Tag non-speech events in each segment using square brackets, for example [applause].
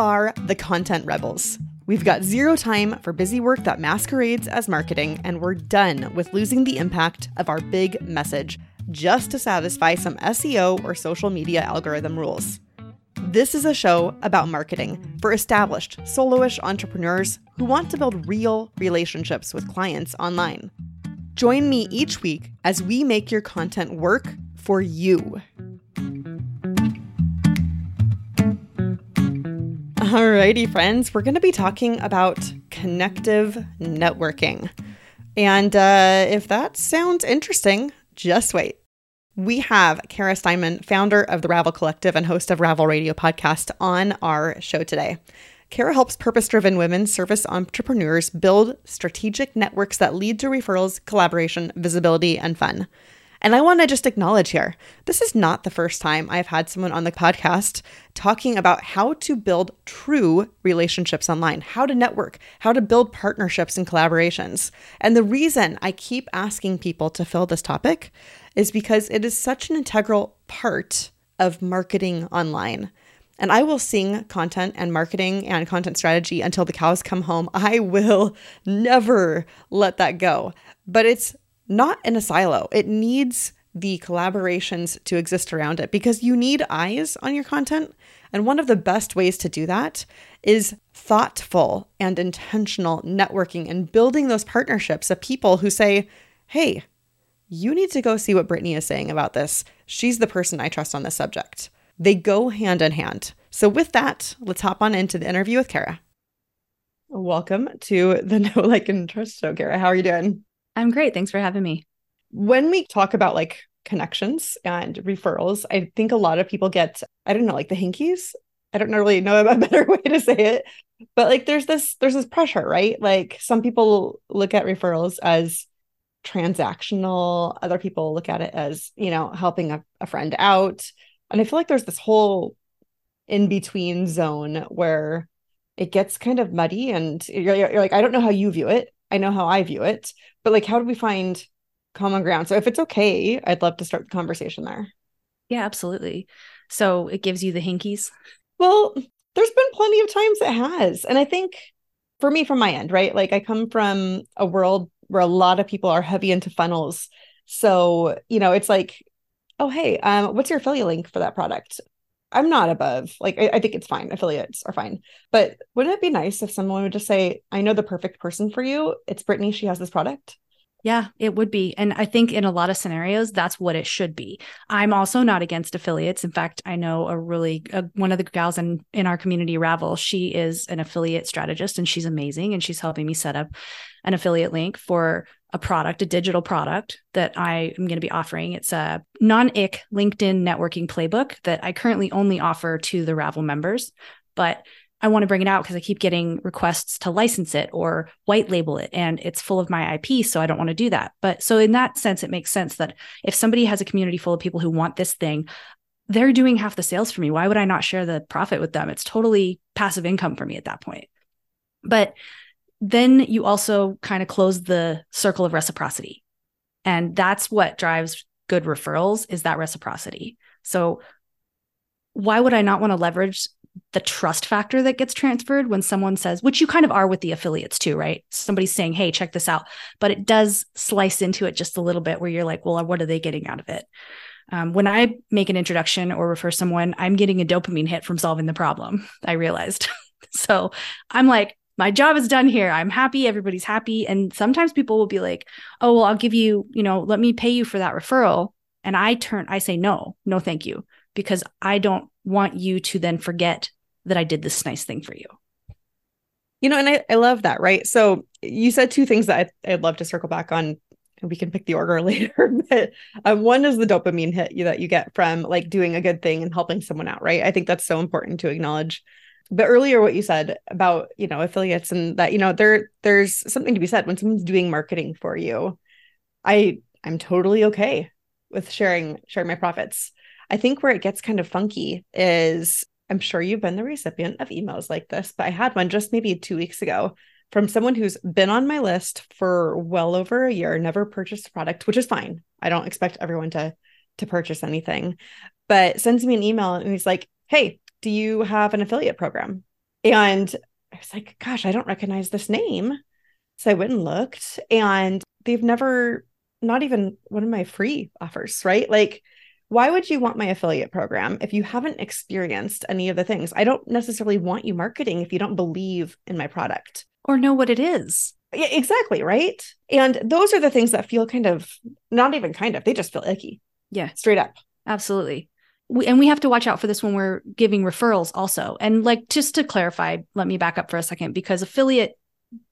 are the content rebels. We've got zero time for busy work that masquerades as marketing, and we're done with losing the impact of our big message just to satisfy some SEO or social media algorithm rules. This is a show about marketing for established, soloish entrepreneurs who want to build real relationships with clients online. Join me each week as we make your content work for you. Alrighty, friends, we're going to be talking about connective networking. And uh, if that sounds interesting, just wait. We have Cara Steinmann, founder of the Ravel Collective and host of Ravel Radio Podcast, on our show today. Kara helps purpose driven women service entrepreneurs build strategic networks that lead to referrals, collaboration, visibility, and fun. And I want to just acknowledge here this is not the first time I've had someone on the podcast talking about how to build true relationships online, how to network, how to build partnerships and collaborations. And the reason I keep asking people to fill this topic is because it is such an integral part of marketing online. And I will sing content and marketing and content strategy until the cows come home. I will [laughs] never let that go. But it's not in a silo. It needs the collaborations to exist around it because you need eyes on your content. And one of the best ways to do that is thoughtful and intentional networking and building those partnerships of people who say, hey, you need to go see what Britney is saying about this. She's the person I trust on this subject. They go hand in hand. So, with that, let's hop on into the interview with Cara. Welcome to the [laughs] Know Like and Trust Show, Cara. How are you doing? I'm great. Thanks for having me. When we talk about like connections and referrals, I think a lot of people get, I don't know, like the hinkies. I don't really know a [laughs] better way to say it, but like there's this there's this pressure, right? Like some people look at referrals as transactional, other people look at it as, you know, helping a, a friend out. And I feel like there's this whole in between zone where it gets kind of muddy and you're, you're like, I don't know how you view it. I know how I view it, but like, how do we find common ground? So if it's okay, I'd love to start the conversation there. Yeah, absolutely. So it gives you the hinkies. Well, there's been plenty of times it has. And I think for me, from my end, right? Like I come from a world where a lot of people are heavy into funnels. So, you know, it's like, oh, hey, um, what's your affiliate link for that product? I'm not above. Like, I, I, think it's fine. Affiliates are fine. But wouldn't it be nice if someone would just say, I know the perfect person for you. It's Brittany. She has this product. Yeah, it would be. And I think in a lot of scenarios, that's what it should be. I'm also not against affiliates. In fact, I know a really, uh, one of the gals in, in our community, Ravel, she is an affiliate strategist and she's amazing. And she's helping me set up an affiliate link for a product, a digital product that I am going to be offering. It's a non ick LinkedIn networking playbook that I currently only offer to the Ravel members. But I want to bring it out because I keep getting requests to license it or white label it and it's full of my IP. So I don't want to do that. But so in that sense, it makes sense that if somebody has a community full of people who want this thing, they're doing half the sales for me. Why would I not share the profit with them? It's totally passive income for me at that point. But then you also kind of close the circle of reciprocity. And that's what drives good referrals is that reciprocity. So why would I not want to leverage the trust factor that gets transferred when someone says, which you kind of are with the affiliates too, right? Somebody's saying, hey, check this out. But it does slice into it just a little bit where you're like, well, what are they getting out of it? Um, when I make an introduction or refer someone, I'm getting a dopamine hit from solving the problem. [laughs] I realized. [laughs] so I'm like, my job is done here. I'm happy. Everybody's happy. And sometimes people will be like, oh, well, I'll give you, you know, let me pay you for that referral. And I turn, I say, no, no, thank you, because I don't want you to then forget that I did this nice thing for you. You know, and I, I love that, right? So you said two things that I, I'd love to circle back on. We can pick the order [laughs] later. but um, one is the dopamine hit you, that you get from like doing a good thing and helping someone out, right? I think that's so important to acknowledge. But earlier, what you said about you know affiliates and that you know there there's something to be said when someone's doing marketing for you. I I'm totally okay with sharing sharing my profits. I think where it gets kind of funky is I'm sure you've been the recipient of emails like this, but I had one just maybe two weeks ago from someone who's been on my list for well over a year, never purchased a product, which is fine. I don't expect everyone to to purchase anything, but sends me an email and he's like, "Hey, do you have an affiliate program?" And I was like, gosh, I don't recognize this name. So I went and looked, and they've never, not even one of my free offers, right? Like, why would you want my affiliate program if you haven't experienced any of the things? I don't necessarily want you marketing if you don't believe in my product or know what it is. Yeah, exactly. Right. And those are the things that feel kind of not even kind of, they just feel icky. Yeah. Straight up. Absolutely. We, and we have to watch out for this when we're giving referrals also. And like, just to clarify, let me back up for a second because affiliate,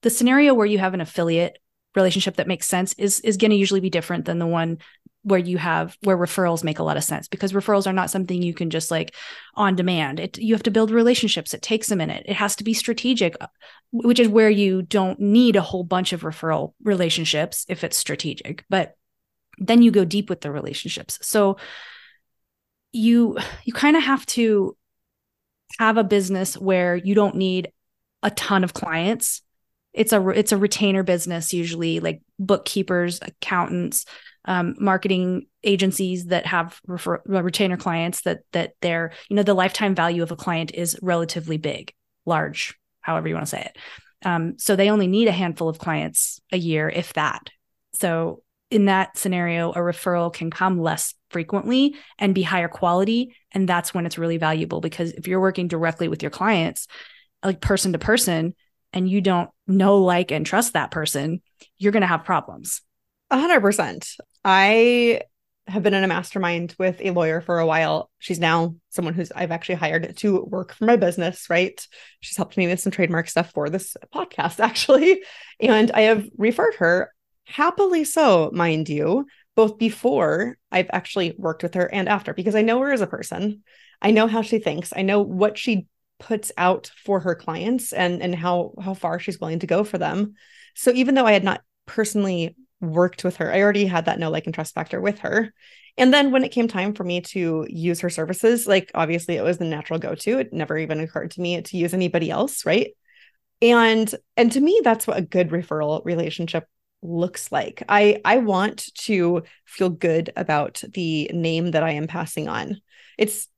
the scenario where you have an affiliate relationship that makes sense is is going to usually be different than the one where you have where referrals make a lot of sense because referrals are not something you can just like on demand. It you have to build relationships. It takes a minute. It has to be strategic uh, which is where you don't need a whole bunch of referral relationships if it's strategic but then you go deep with the relationships. So you you kind of have to have a business where you don't need a ton of clients. It's a it's a retainer business usually like bookkeepers accountants um, marketing agencies that have refer- retainer clients that that they're you know the lifetime value of a client is relatively big large however you want to say it. Um, so they only need a handful of clients a year if that. So in that scenario a referral can come less frequently and be higher quality and that's when it's really valuable because if you're working directly with your clients like person to person and you don't know like and trust that person you're going to have problems. A hundred percent. I have been in a mastermind with a lawyer for a while. She's now someone who's I've actually hired to work for my business, right? She's helped me with some trademark stuff for this podcast, [laughs] actually. And I have referred her happily so, mind you, both before I've actually worked with her and after, because I know her as a person. I know how she thinks. I know what she puts out for her clients and and how how far she's willing to go for them. So even though I had not personally worked with her. I already had that no like and trust factor with her. And then when it came time for me to use her services, like obviously it was the natural go-to. It never even occurred to me to use anybody else, right? And and to me that's what a good referral relationship looks like. I I want to feel good about the name that I am passing on. It's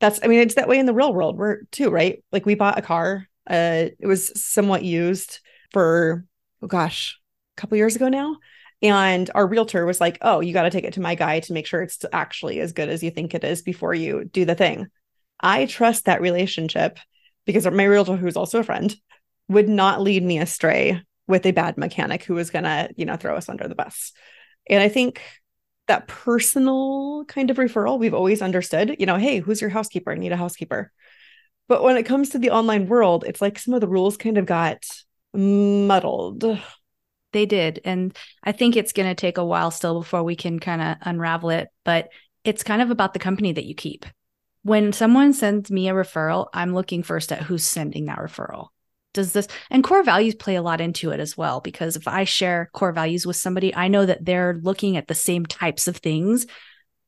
that's I mean it's that way in the real world where too, right? Like we bought a car. Uh it was somewhat used for oh gosh, a couple years ago now and our realtor was like, Oh, you got to take it to my guy to make sure it's actually as good as you think it is before you do the thing. I trust that relationship because my realtor, who's also a friend, would not lead me astray with a bad mechanic who was going to, you know, throw us under the bus. And I think that personal kind of referral, we've always understood, you know, hey, who's your housekeeper? I need a housekeeper. But when it comes to the online world, it's like some of the rules kind of got muddled they did. And I think it's going to take a while still before we can kind of unravel it. But it's kind of about the company that you keep. When someone sends me a referral, I'm looking first at who's sending that referral. Does this and core values play a lot into it as well? Because if I share core values with somebody, I know that they're looking at the same types of things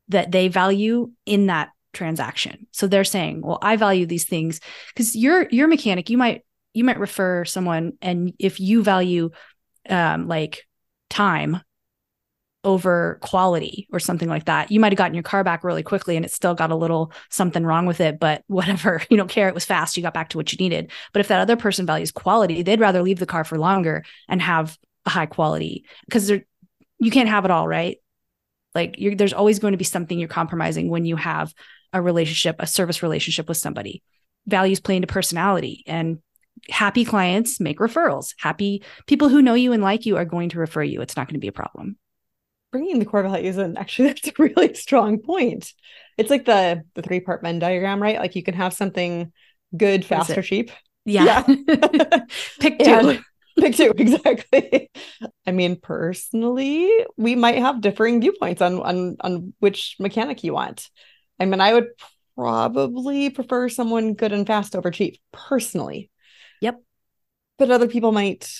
that they value in that transaction. So they're saying, "Well, I value these things because you're you're mechanic. You might you might refer someone, and if you value um, like time over quality or something like that. You might have gotten your car back really quickly and it still got a little something wrong with it, but [laughs] whatever, you don't care. It was fast. You got back to what you needed. But if that other person values quality, they'd rather leave the car for longer and have a high quality because you can't have it all, right? Like there's always going to be something you're compromising when you have a relationship, a service relationship with somebody. Values play into personality and happy clients make referrals. Happy people who know you and like you are going to refer you. It's not going to be a problem. Bringing the core values in, actually, [laughs] that's a really strong point. It's like the the three part Venn diagram, right? Like you can have something good, fast, or cheap. Yeah. yeah. [laughs] [laughs] pick two. pick two, exactly. I mean, personally, we might have differing viewpoints on on on which mechanic you want. I mean, I would probably prefer someone good and fast over cheap, personally. But other people might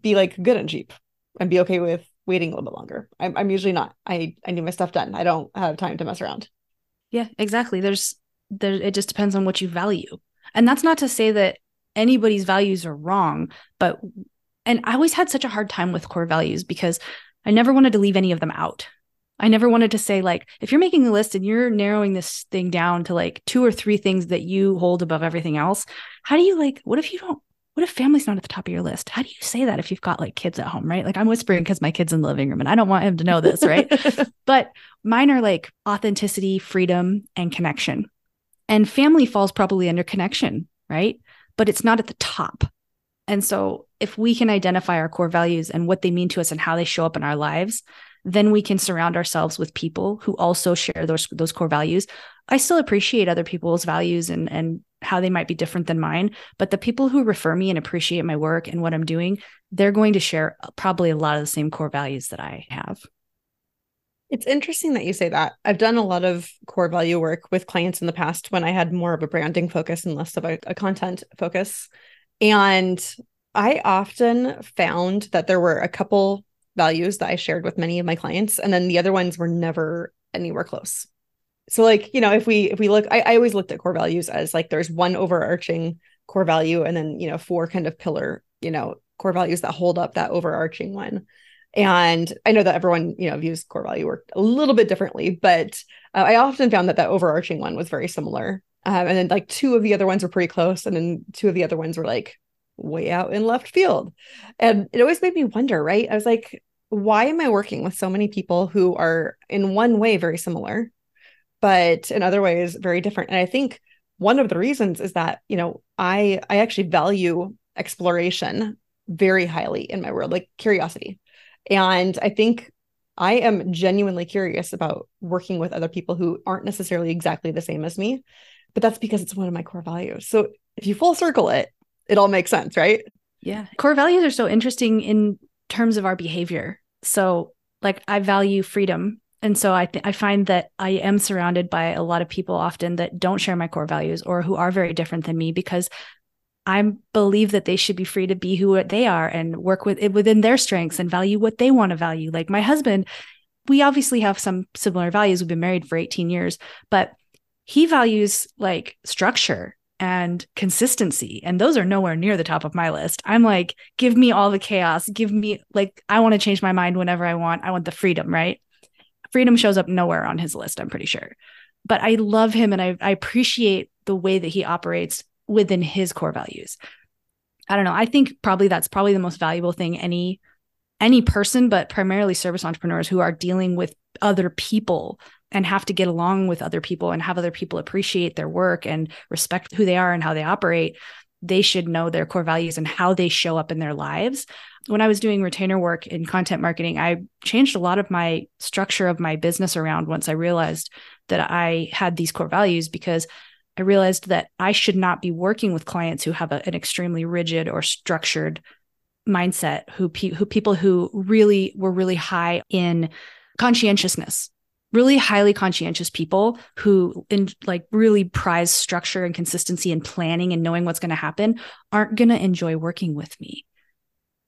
be like good and cheap and be okay with waiting a little bit longer. I'm, I'm usually not. I, I need my stuff done. I don't have time to mess around. Yeah, exactly. There's there it just depends on what you value. And that's not to say that anybody's values are wrong, but and I always had such a hard time with core values because I never wanted to leave any of them out. I never wanted to say, like, if you're making a list and you're narrowing this thing down to like two or three things that you hold above everything else, how do you like, what if you don't, what if family's not at the top of your list? How do you say that if you've got like kids at home, right? Like, I'm whispering because my kid's in the living room and I don't want him to know this, right? [laughs] but mine are like authenticity, freedom, and connection. And family falls probably under connection, right? But it's not at the top. And so if we can identify our core values and what they mean to us and how they show up in our lives, then we can surround ourselves with people who also share those those core values. I still appreciate other people's values and and how they might be different than mine, but the people who refer me and appreciate my work and what I'm doing, they're going to share probably a lot of the same core values that I have. It's interesting that you say that. I've done a lot of core value work with clients in the past when I had more of a branding focus and less of a, a content focus. And I often found that there were a couple values that I shared with many of my clients, and then the other ones were never anywhere close. So, like, you know, if we if we look, I, I always looked at core values as like there's one overarching core value, and then you know four kind of pillar, you know, core values that hold up that overarching one. And I know that everyone, you know, views core value work a little bit differently, but uh, I often found that that overarching one was very similar. Um, and then like two of the other ones were pretty close, and then two of the other ones were like way out in left field. And it always made me wonder, right? I was like, why am I working with so many people who are in one way very similar, but in other ways very different? And I think one of the reasons is that, you know, I I actually value exploration very highly in my world, like curiosity. And I think I am genuinely curious about working with other people who aren't necessarily exactly the same as me, but that's because it's one of my core values. So if you full circle it, it all makes sense, right? Yeah. Core values are so interesting in terms of our behavior. So, like, I value freedom. And so I, th- I find that I am surrounded by a lot of people often that don't share my core values or who are very different than me because I believe that they should be free to be who they are and work with it within their strengths and value what they want to value. Like my husband, we obviously have some similar values. We've been married for 18 years, but he values like structure and consistency. And those are nowhere near the top of my list. I'm like, give me all the chaos. Give me, like, I want to change my mind whenever I want. I want the freedom, right? Freedom shows up nowhere on his list, I'm pretty sure. But I love him and I, I appreciate the way that he operates within his core values. I don't know. I think probably that's probably the most valuable thing any any person, but primarily service entrepreneurs who are dealing with other people and have to get along with other people and have other people appreciate their work and respect who they are and how they operate, they should know their core values and how they show up in their lives. When I was doing retainer work in content marketing, I changed a lot of my structure of my business around once I realized that I had these core values because I realized that I should not be working with clients who have a, an extremely rigid or structured mindset who pe- who people who really were really high in conscientiousness really highly conscientious people who in, like really prize structure and consistency and planning and knowing what's going to happen aren't going to enjoy working with me.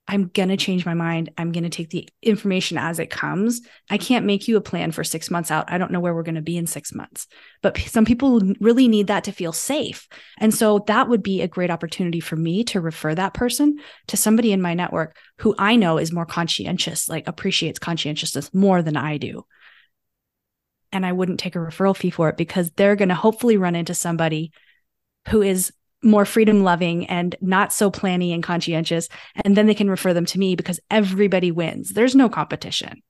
I'm going to change my mind. I'm going to take the information as it comes. I can't make you a plan for 6 months out. I don't know where we're going to be in 6 months. But some people really need that to feel safe. And so that would be a great opportunity for me to refer that person to somebody in my network who I know is more conscientious, like appreciates conscientiousness more than I do and I wouldn't take a referral fee for it because they're going to hopefully run into somebody who is more freedom loving and not so planny and conscientious. And then they can refer them to me because everybody wins. There's no competition.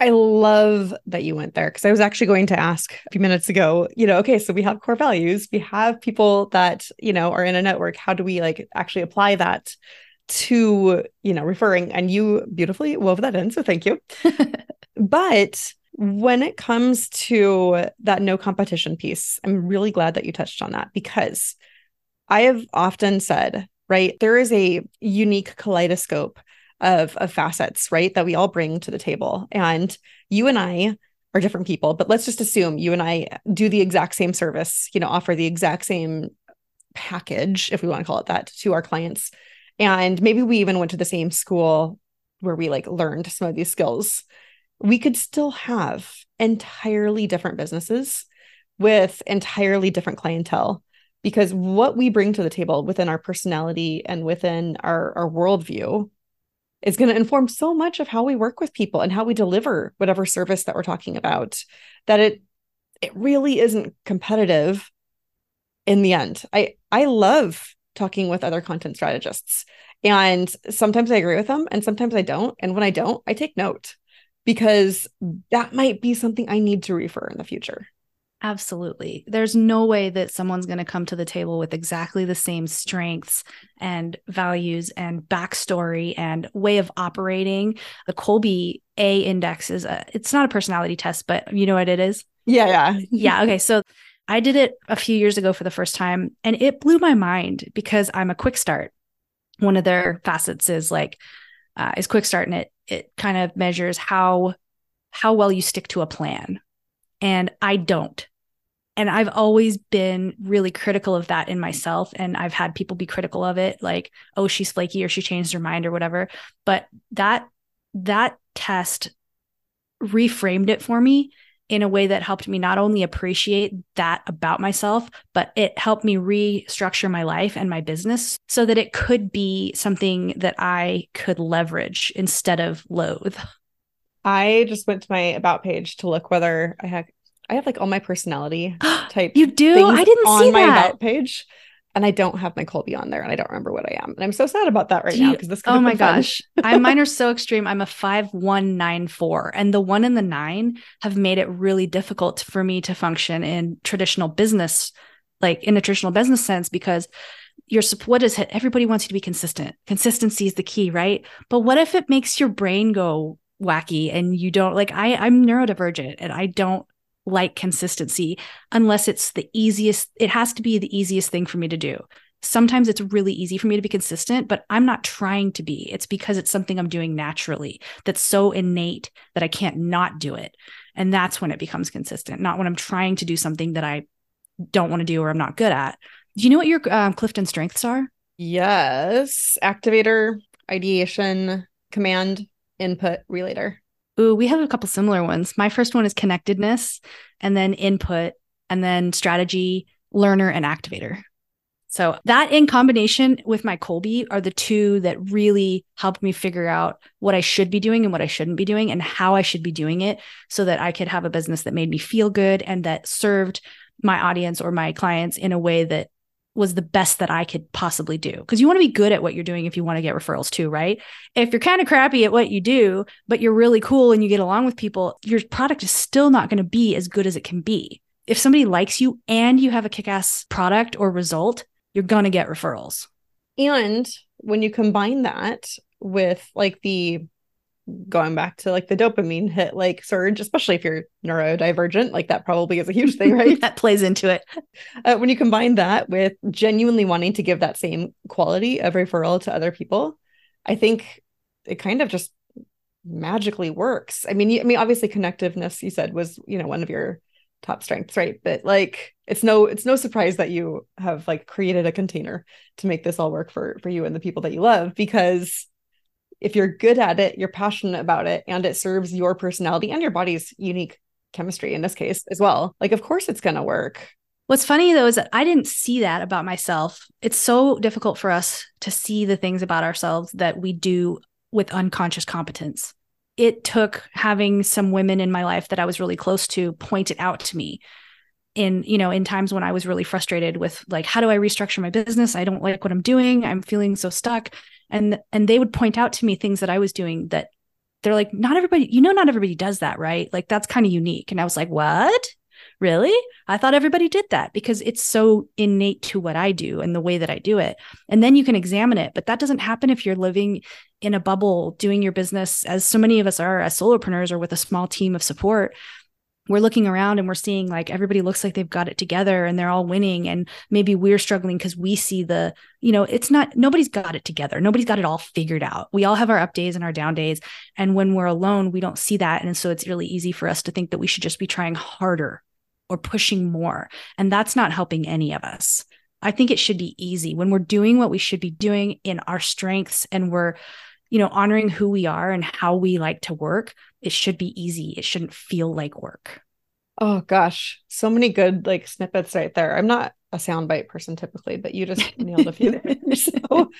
I love that you went there because I was actually going to ask a few minutes ago, you know, okay, so we have core values, we have people that, you know, are in a network. How do we like actually apply that to, you know, referring? And you beautifully wove that in. So thank you. [laughs] but when it comes to that no competition piece, I'm really glad that you touched on that because I have often said, right, there is a unique kaleidoscope of, of facets, right, that we all bring to the table. And you and I are different people, but let's just assume you and I do the exact same service, you know, offer the exact same package, if we want to call it that, to our clients. And maybe we even went to the same school where we like learned some of these skills we could still have entirely different businesses with entirely different clientele because what we bring to the table within our personality and within our, our worldview is going to inform so much of how we work with people and how we deliver whatever service that we're talking about that it it really isn't competitive in the end. I I love talking with other content strategists and sometimes I agree with them and sometimes I don't and when I don't I take note because that might be something I need to refer in the future. Absolutely. There's no way that someone's going to come to the table with exactly the same strengths and values and backstory and way of operating. The Kolbe A index is a, it's not a personality test, but you know what it is? Yeah, yeah. [laughs] yeah, okay. So I did it a few years ago for the first time and it blew my mind because I'm a quick start. One of their facets is like uh, is quick start and it it kind of measures how how well you stick to a plan. And I don't and I've always been really critical of that in myself. And I've had people be critical of it, like, oh, she's flaky or she changed her mind or whatever. But that that test reframed it for me in a way that helped me not only appreciate that about myself, but it helped me restructure my life and my business so that it could be something that I could leverage instead of loathe. I just went to my about page to look whether I had I have like all my personality [gasps] type. you do? I didn't on see my that. about page, and I don't have my Kolbe on there, and I don't remember what I am, and I'm so sad about that right Do now because this. Oh my gosh. I mine are so extreme. I'm a 5194 and the 1 and the 9 have made it really difficult for me to function in traditional business like in a traditional business sense because your what is it everybody wants you to be consistent. Consistency is the key, right? But what if it makes your brain go wacky and you don't like I I'm neurodivergent and I don't like consistency unless it's the easiest it has to be the easiest thing for me to do sometimes it's really easy for me to be consistent, but I'm not trying to be. It's because it's something I'm doing naturally that's so innate that I can't not do it. And that's when it becomes consistent, not when I'm trying to do something that I don't want to do or I'm not good at. Do you know what your um, Clifton strengths are? Yes, activator, ideation, command, input, relator. Ooh, we have a couple similar ones. My first one is connectedness, and then input, and then strategy, learner, and activator. So that in combination with my Kolbe are the two that really helped me figure out what I should be doing and what I shouldn't be doing and how I should be doing it so that I could have a business that made me feel good and that served my audience or my clients in a way that was the best that I could possibly do. Because you want to be good at what you're doing if you want to get referrals too, right? If you're kind of crappy at what you do, but you're really cool and you get along with people, your product is still not going to be as good as it can be. If somebody likes you and you have a kick ass product or result, you're going to get referrals. And when you combine that with like the going back to like the dopamine hit like surge, especially if you're neurodivergent, like that probably is a huge thing, right? [laughs] that plays into it. [laughs] uh, when you combine that with genuinely wanting to give that same quality of referral to other people, I think it kind of just magically works. I mean, you, I mean, obviously, connectiveness you said was you know one of your top strengths, right? But like, it's no it's no surprise that you have like created a container to make this all work for for you and the people that you love because if you're good at it, you're passionate about it, and it serves your personality and your body's unique chemistry in this case as well. Like, of course, it's gonna work. What's funny though is that I didn't see that about myself. It's so difficult for us to see the things about ourselves that we do with unconscious competence. It took having some women in my life that I was really close to point it out to me in, you know, in times when I was really frustrated with like how do I restructure my business? I don't like what I'm doing. I'm feeling so stuck. And and they would point out to me things that I was doing that they're like not everybody, you know not everybody does that, right? Like that's kind of unique. And I was like, "What?" Really? I thought everybody did that because it's so innate to what I do and the way that I do it. And then you can examine it. But that doesn't happen if you're living in a bubble doing your business, as so many of us are as solopreneurs or with a small team of support. We're looking around and we're seeing like everybody looks like they've got it together and they're all winning. And maybe we're struggling because we see the, you know, it's not, nobody's got it together. Nobody's got it all figured out. We all have our up days and our down days. And when we're alone, we don't see that. And so it's really easy for us to think that we should just be trying harder or pushing more. And that's not helping any of us. I think it should be easy when we're doing what we should be doing in our strengths and we're, you know, honoring who we are and how we like to work. It should be easy. It shouldn't feel like work. Oh gosh, so many good like snippets right there. I'm not a soundbite person typically, but you just nailed a few. [laughs] So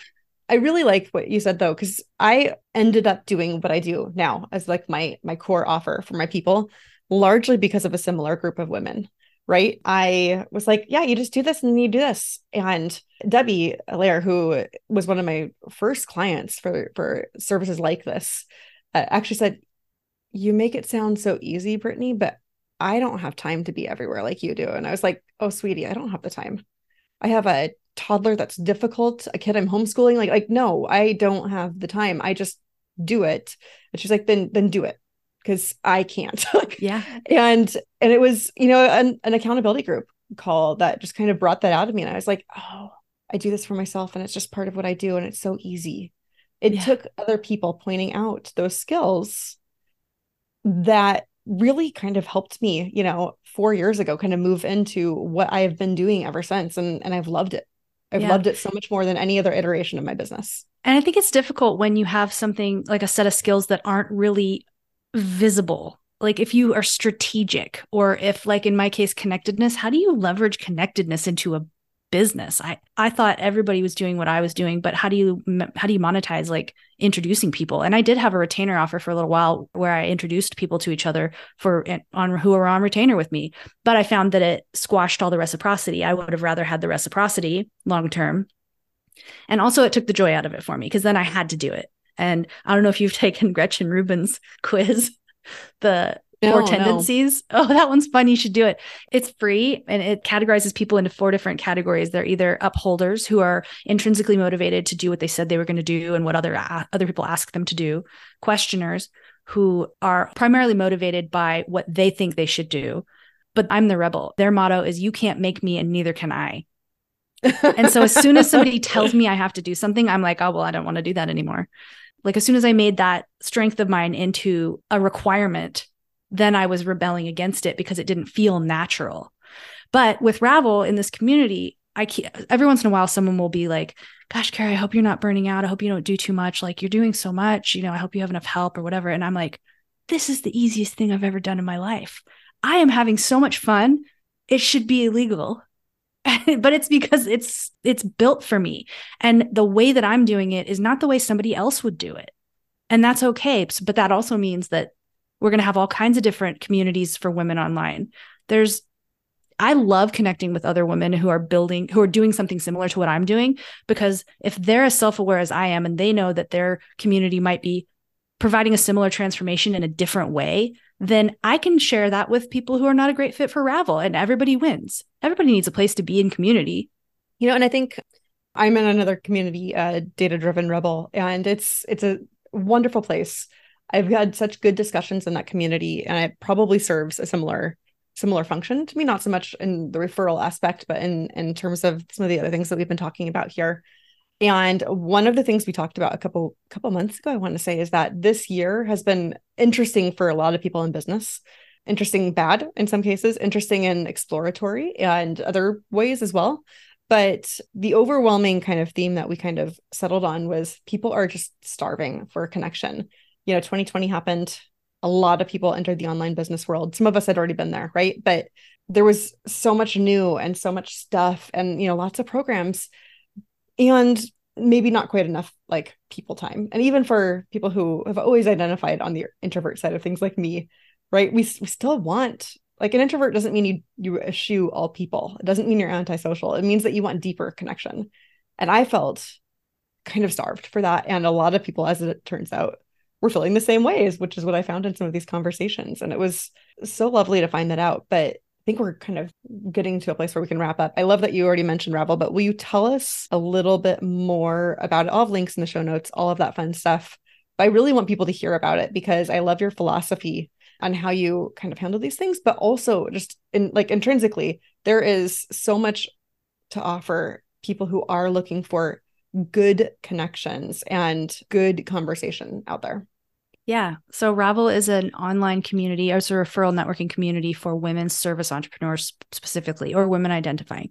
I really like what you said though, because I ended up doing what I do now as like my my core offer for my people, largely because of a similar group of women. Right. I was like, yeah, you just do this and you do this. And Debbie Allaire, who was one of my first clients for for services like this, uh, actually said, You make it sound so easy, Britney, but I don't have time to be everywhere like you do. And I was like, Oh, sweetie, I don't have the time. I have a toddler that's difficult, a kid I'm homeschooling. Like, like, no, I don't have the time. I just do it. And she's like, then then do it. Because I can't. [laughs] yeah. And and it was, you know, an, an accountability group call that just kind of brought that out of me. And I was like, oh, I do this for myself and it's just part of what I do. And it's so easy. It yeah. took other people pointing out those skills that really kind of helped me, you know, four years ago, kind of move into what I have been doing ever since. And and I've loved it. I've yeah. loved it so much more than any other iteration of my business. And I think it's difficult when you have something like a set of skills that aren't really visible. Like if you are strategic, or if, like in my case, connectedness, how do you leverage connectedness into a business? I i thought everybody was doing what i was doing but how do you how do you monetize like introducing people? And i did have a retainer offer for a little while where i introduced people to each other for on who were on retainer with me but i found that it squashed all the reciprocity. I would have rather had the reciprocity long term. And also it took the joy out of it for me because then i had to do it and i don't know if you've [laughs] taken gretchen rubin's [laughs] quiz the no, four tendencies. No. Oh, that one's fun. You should do it. It's free and it categorizes people into four different categories. They're either upholders who are intrinsically motivated to do what they said they were going to do and what other uh, other people ask them to do, questioners who are primarily motivated by what they think they should do. But I'm the rebel. Their motto is you can't make me and neither can I. and so as soon as somebody [laughs] tells me I have to do something, I'm like, oh, well, I don't want to do that anymore. Like as soon as I made that strength of mine into a requirement then I was rebelling against it because it didn't feel natural. But with Ravel in this community, I keep, every once in a while someone will be like, "Gosh, Carrie, I hope you're not burning out. I hope you don't do too much. Like you're doing so much. You know, I hope you have enough help or whatever." And I'm like, "This is the easiest thing I've ever done in my life. I am having so much fun. It should be illegal." [laughs] but it's because it's it's built for me. And the way that i'm doing it is not the way somebody else would do it. And that's okay. But that also means that we're going to have all kinds of different communities for women online. There's I love connecting with other women who are building, who are doing something similar to what I'm doing, because if they're as self aware as I am and they know that their community might be providing a similar transformation in a different way, then I can share that with people who are not a great fit for Ravel and everybody wins. Everybody needs a place to be in community. You know, and I think I'm in another community, uh, data driven rebel, and it's it's a wonderful place I've had such good discussions in that community, and it probably serves a similar similar function to me, not so much in the referral aspect, but in in terms of some of the other things that we've been talking about here. And one of the things we talked about a couple couple months ago, I want to say, is that this year has been interesting for a lot of people in business. Interesting, bad in some cases, interesting and exploratory, and other ways as well. But the overwhelming kind of theme that we kind of settled on was people are just starving for a connection. You know 2020 happened. A lot of people entered the online business world. Some of us had already been there right? But there was so much new and so much stuff and you know lots of programs and maybe not quite enough like people time. And even for people who have always identified on the introvert side of things like me right we, we still want like an introvert doesn't mean you you eschew all people. It doesn't mean you're antisocial. It means that you want deeper connection. And i felt kind of starved for that. And a lot of people as it turns out were feeling the same ways, which is what I found in some of these conversations. And it was so lovely to find that out. But think we're kind of getting to a place where we can wrap up. I love that you already mentioned Ravel, but will you tell us a little bit more about it? I'll have links in the show notes, all of that fun stuff. But I really want people to hear about it because I love your philosophy on how you kind of handle these things, but also just in like intrinsically, there is so much to offer people who are looking for good connections and good conversation out there. Yeah. So Ravel is an online community, or it's a referral networking community for women service entrepreneurs specifically, or women identifying.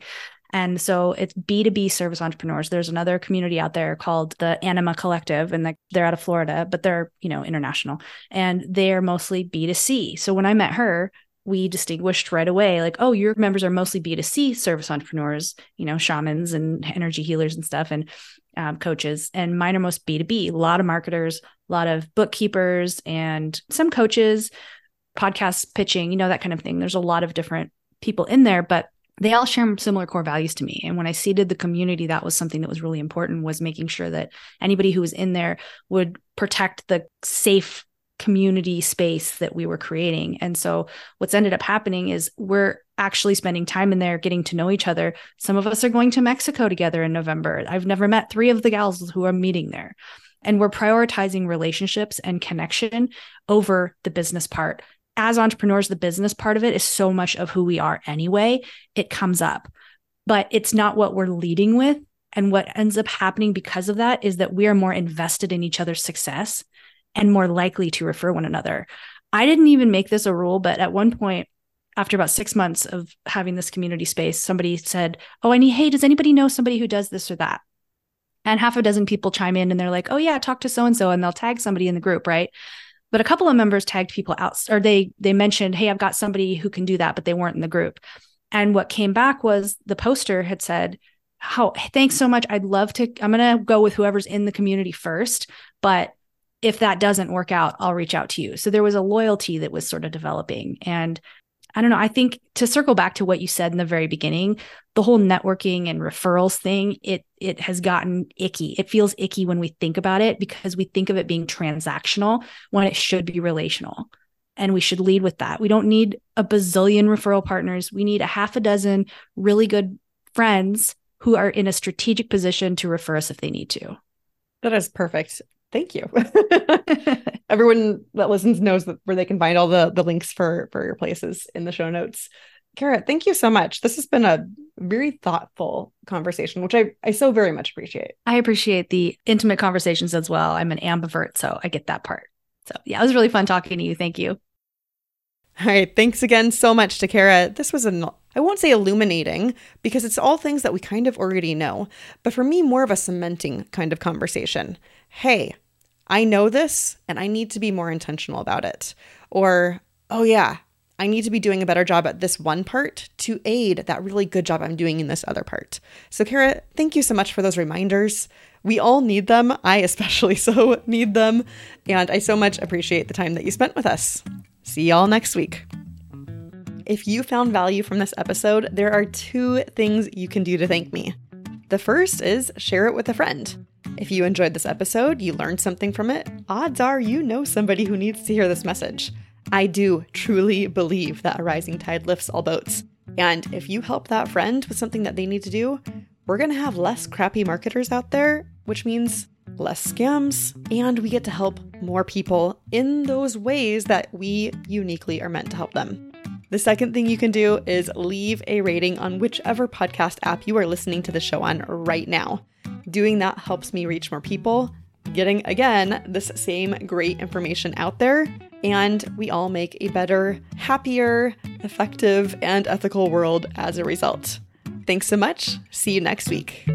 And so it's B2B service entrepreneurs. There's another community out there called the Anima Collective, and they're out of Florida, but they're, you know, international. And they're mostly B2C. So when I met her, we distinguished right away like oh your members are mostly b2c service entrepreneurs you know shamans and energy healers and stuff and um, coaches and mine are most b2b a lot of marketers a lot of bookkeepers and some coaches podcast pitching you know that kind of thing. There's a lot of different people in there but they all share similar core values to me. And when i seeded the community that was something that was really important was making sure that anybody who was in there would protect the safe community space that we were creating. And so what's ended up happening is we're actually spending time in there getting to know each other. Some of us are going to Mexico together in November. I've never met three of the gals who are meeting there. And we're prioritizing relationships and connection over the business part. As entrepreneurs, the business part of it is so much of who we are anyway. It comes up, but it's not what we're leading with. And what ends up happening because of that is that we are more invested in each other's success and more likely to refer one another. I didn't even make this a rule, but at one point, after about six months of having this community space, somebody said, Oh, I need, hey, does anybody know somebody who does this or that? And half a dozen people chime in and they're like, Oh, yeah, talk to so and so, and they'll tag somebody in the group, right? But a couple of members tagged people out, or they they mentioned, Hey, I've got somebody who can do that, but they weren't in the group. And what came back was the poster had said, how thanks so much. I'd love to. I'm to go with whoever's in the community first, but if that doesn't work out, I'll reach out to you. So there was a loyalty that was sort of developing. And I don't know, I think to circle back to what you said in the very beginning, the whole networking and referrals thing, it it has gotten icky. It feels icky when we think about it because we think of it being transactional when it should be relational. And we should lead with that. We don't need a bazillion referral partners. We need a half a dozen really good friends who are in a strategic position to refer us if they need to. That is perfect thank you. [laughs] Everyone that listens knows that where they can find all the the links for for your places in the show notes. Cara, thank you so much. This has been a very thoughtful conversation, which I, I so very much appreciate. I appreciate the intimate conversations as well. I'm an ambivert, so I get that part. So yeah, it was really fun talking to you. Thank you. All right. Thanks again so much to Cara. This was an I won't say illuminating because it's all things that we kind of already know, but for me, more of a cementing kind of conversation hey, I know this and I need to be more intentional about it. Or, oh, yeah, I need to be doing a better job at this one part to aid that really good job I'm doing in this other part. So, Cara, thank you so much for those reminders. We all need them. I especially [laughs] so need them. And I so much appreciate the time that you spent with us. See y'all next week. If you found value from this episode, there are two things you can do to thank me. The first is share it with a friend. If you enjoyed this episode, you learned something from it, odds are you know somebody who needs to hear this message. I do truly believe that a rising tide lifts all boats. And if you help that friend with something that they need to do, we're going to have less crappy marketers out there, which means less scams, and we get to help more people in those ways that we uniquely are meant to help them. The second thing you can do is leave a rating on whichever podcast app you are listening to the show on right now. Doing that helps me reach more people, getting again this same great information out there, and we all make a better, happier, effective, and ethical world as a result. Thanks so much. See you next week.